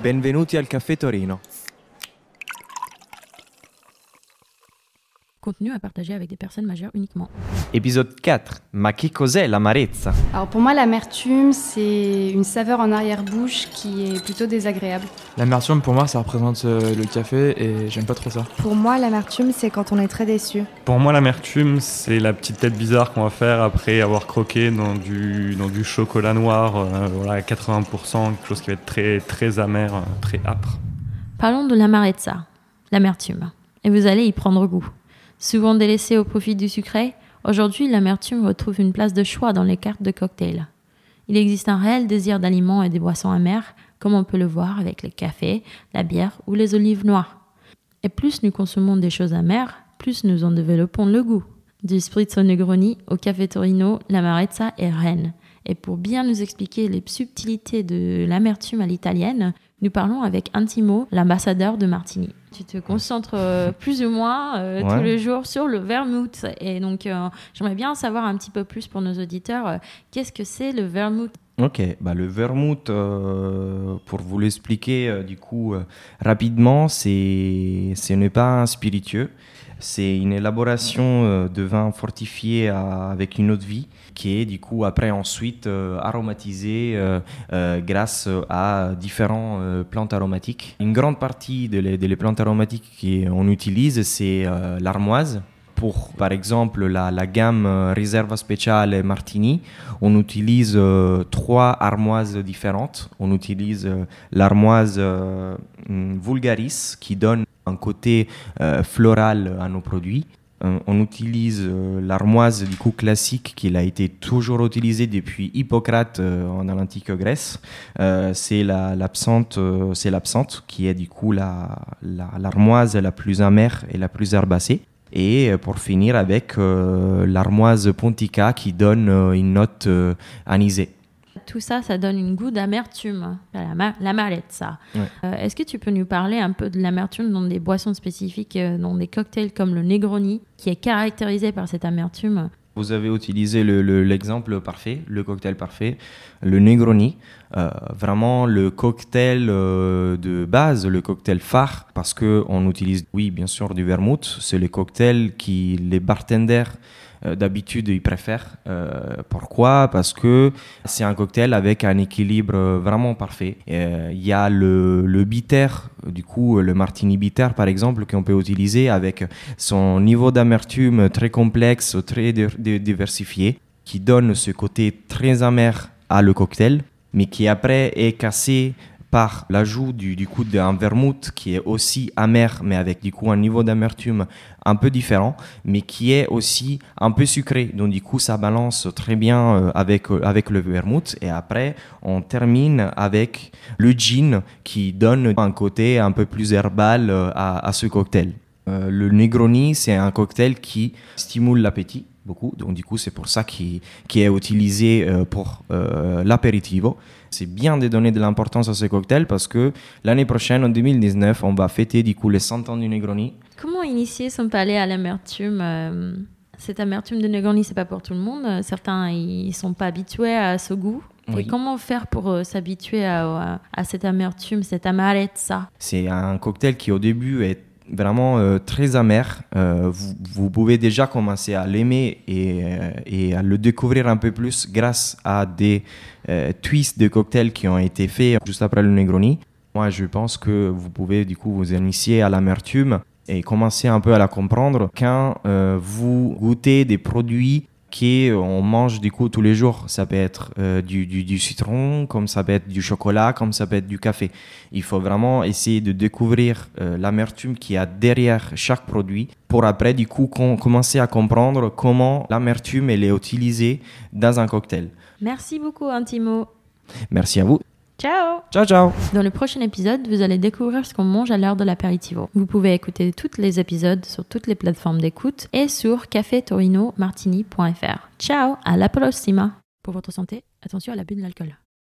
Benvenuti al Caffè Torino. Contenu à partager avec des personnes majeures uniquement. Épisode 4. Ma che cos'è l'amarezza Alors pour moi, l'amertume, c'est une saveur en arrière-bouche qui est plutôt désagréable. L'amertume, pour moi, ça représente euh, le café et j'aime pas trop ça. Pour moi, l'amertume, c'est quand on est très déçu. Pour moi, l'amertume, c'est la petite tête bizarre qu'on va faire après avoir croqué dans du, dans du chocolat noir, euh, voilà, à 80%, quelque chose qui va être très, très amer, euh, très âpre. Parlons de l'amarezza, l'amertume. Et vous allez y prendre goût. Souvent délaissée au profit du sucré, aujourd'hui l'amertume retrouve une place de choix dans les cartes de cocktails. Il existe un réel désir d'aliments et des boissons amères, comme on peut le voir avec le café, la bière ou les olives noires. Et plus nous consommons des choses amères, plus nous en développons le goût. Du spritz au Negroni au café Torino, l'amarezza est reine. Et pour bien nous expliquer les subtilités de l'amertume à l'italienne, nous parlons avec Intimo, l'ambassadeur de Martini. Tu te concentres euh, plus ou moins euh, Ouais. tous les jours sur le vermouth. Et donc, euh, j'aimerais bien savoir un petit peu plus pour nos auditeurs, qu'est-ce que c'est le vermouth? Ok, bah le vermouth, pour vous l'expliquer du coup rapidement, c'est ce n'est pas un spiritueux, c'est une élaboration euh, de vin fortifié avec une eau de vie qui est du coup après ensuite euh, aromatisé euh, grâce à différentes euh, plantes aromatiques. Une grande partie des plantes aromatiques qu'on utilise, c'est l'armoise. Pour, par exemple, la, gamme Riserva Speciale Martini, on utilise trois armoises différentes. On utilise l'armoise hum, Vulgaris qui donne un côté euh, floral à nos produits. Euh, on utilise euh, l'armoise du coup classique qui a été toujours utilisée depuis Hippocrate en l'antique Grèce. C'est la- l'absinthe, euh, c'est qui est du coup la- la- l'armoise la, plus amère et la plus herbacée. Et pour finir avec l'armoise Pontica qui donne une note anisée. Tout ça, ça donne un goût d'amertume, la ma- l'amarezza. Ouais. Euh, Est-ce que tu peux nous parler un peu de l'amertume dans des boissons spécifiques, euh, dans des cocktails comme le Negroni, qui est caractérisé par cette amertume? Vous avez utilisé le- le- l'exemple parfait, le cocktail parfait, le Negroni. Euh, vraiment le cocktail euh, de base, le cocktail phare, parce que on utilise, oui, bien sûr, du vermouth. C'est le cocktail qui les bartenders euh, d'habitude ils préfèrent. Pourquoi? Parce que c'est un cocktail avec un équilibre vraiment parfait. Il y a le, le bitter, du coup, le martini bitter par exemple, qu'on peut utiliser avec son niveau d'amertume très complexe, très di- di- diversifié, qui donne ce côté très amer à le cocktail, mais qui après est cassé par l'ajout du, du coup d'un vermouth qui est aussi amer, mais avec du coup un niveau d'amertume un peu différent, mais qui est aussi un peu sucré. Donc du coup, ça balance très bien euh, avec, euh, avec le vermouth. Et après, on termine avec le gin qui donne un côté un peu plus herbal euh, à, à ce cocktail. Euh, le Negroni, c'est un cocktail qui stimule l'appétit beaucoup. Donc du coup, c'est pour ça qu'il qui est utilisé euh, pour euh, l'apéritivo. C'est bien de donner de l'importance à ce cocktail parce que l'année prochaine, en 2019, on va fêter du coup les 100 ans du Negroni. Comment initier son palais à l'amertume euh, Cette amertume de Negroni, c'est pas pour tout le monde. Certains, ils sont pas habitués à ce goût. Oui. Et comment faire pour euh, s'habituer à, à- à cette amertume, cette amarezza? C'est un cocktail qui au début est vraiment euh, très amer. Euh, vous, pouvez déjà commencer à l'aimer et, euh, et à le découvrir un peu plus grâce à des twists de cocktails qui ont été faits juste après le Negroni. Moi, je pense que vous pouvez du coup vous initier à l'amertume et commencer un peu à la comprendre quand vous goûtez des produits qu'on mange du coup tous les jours. Ça peut être euh, du, du- du citron, comme ça peut être du chocolat, comme ça peut être du café. Il faut vraiment essayer de découvrir euh, l'amertume qu'il y a derrière chaque produit pour après du coup com- commencer à comprendre comment l'amertume elle est utilisée dans un cocktail. Merci beaucoup, Intimo. Merci à vous. Ciao Ciao ciao. Dans le prochain épisode, vous allez découvrir ce qu'on mange à l'heure de l'apéritivo. Vous pouvez écouter tous les épisodes sur toutes les plateformes d'écoute et sur cafetorinomartini.fr. Ciao, à la prossima Pour votre santé, attention à l'abus de l'alcool.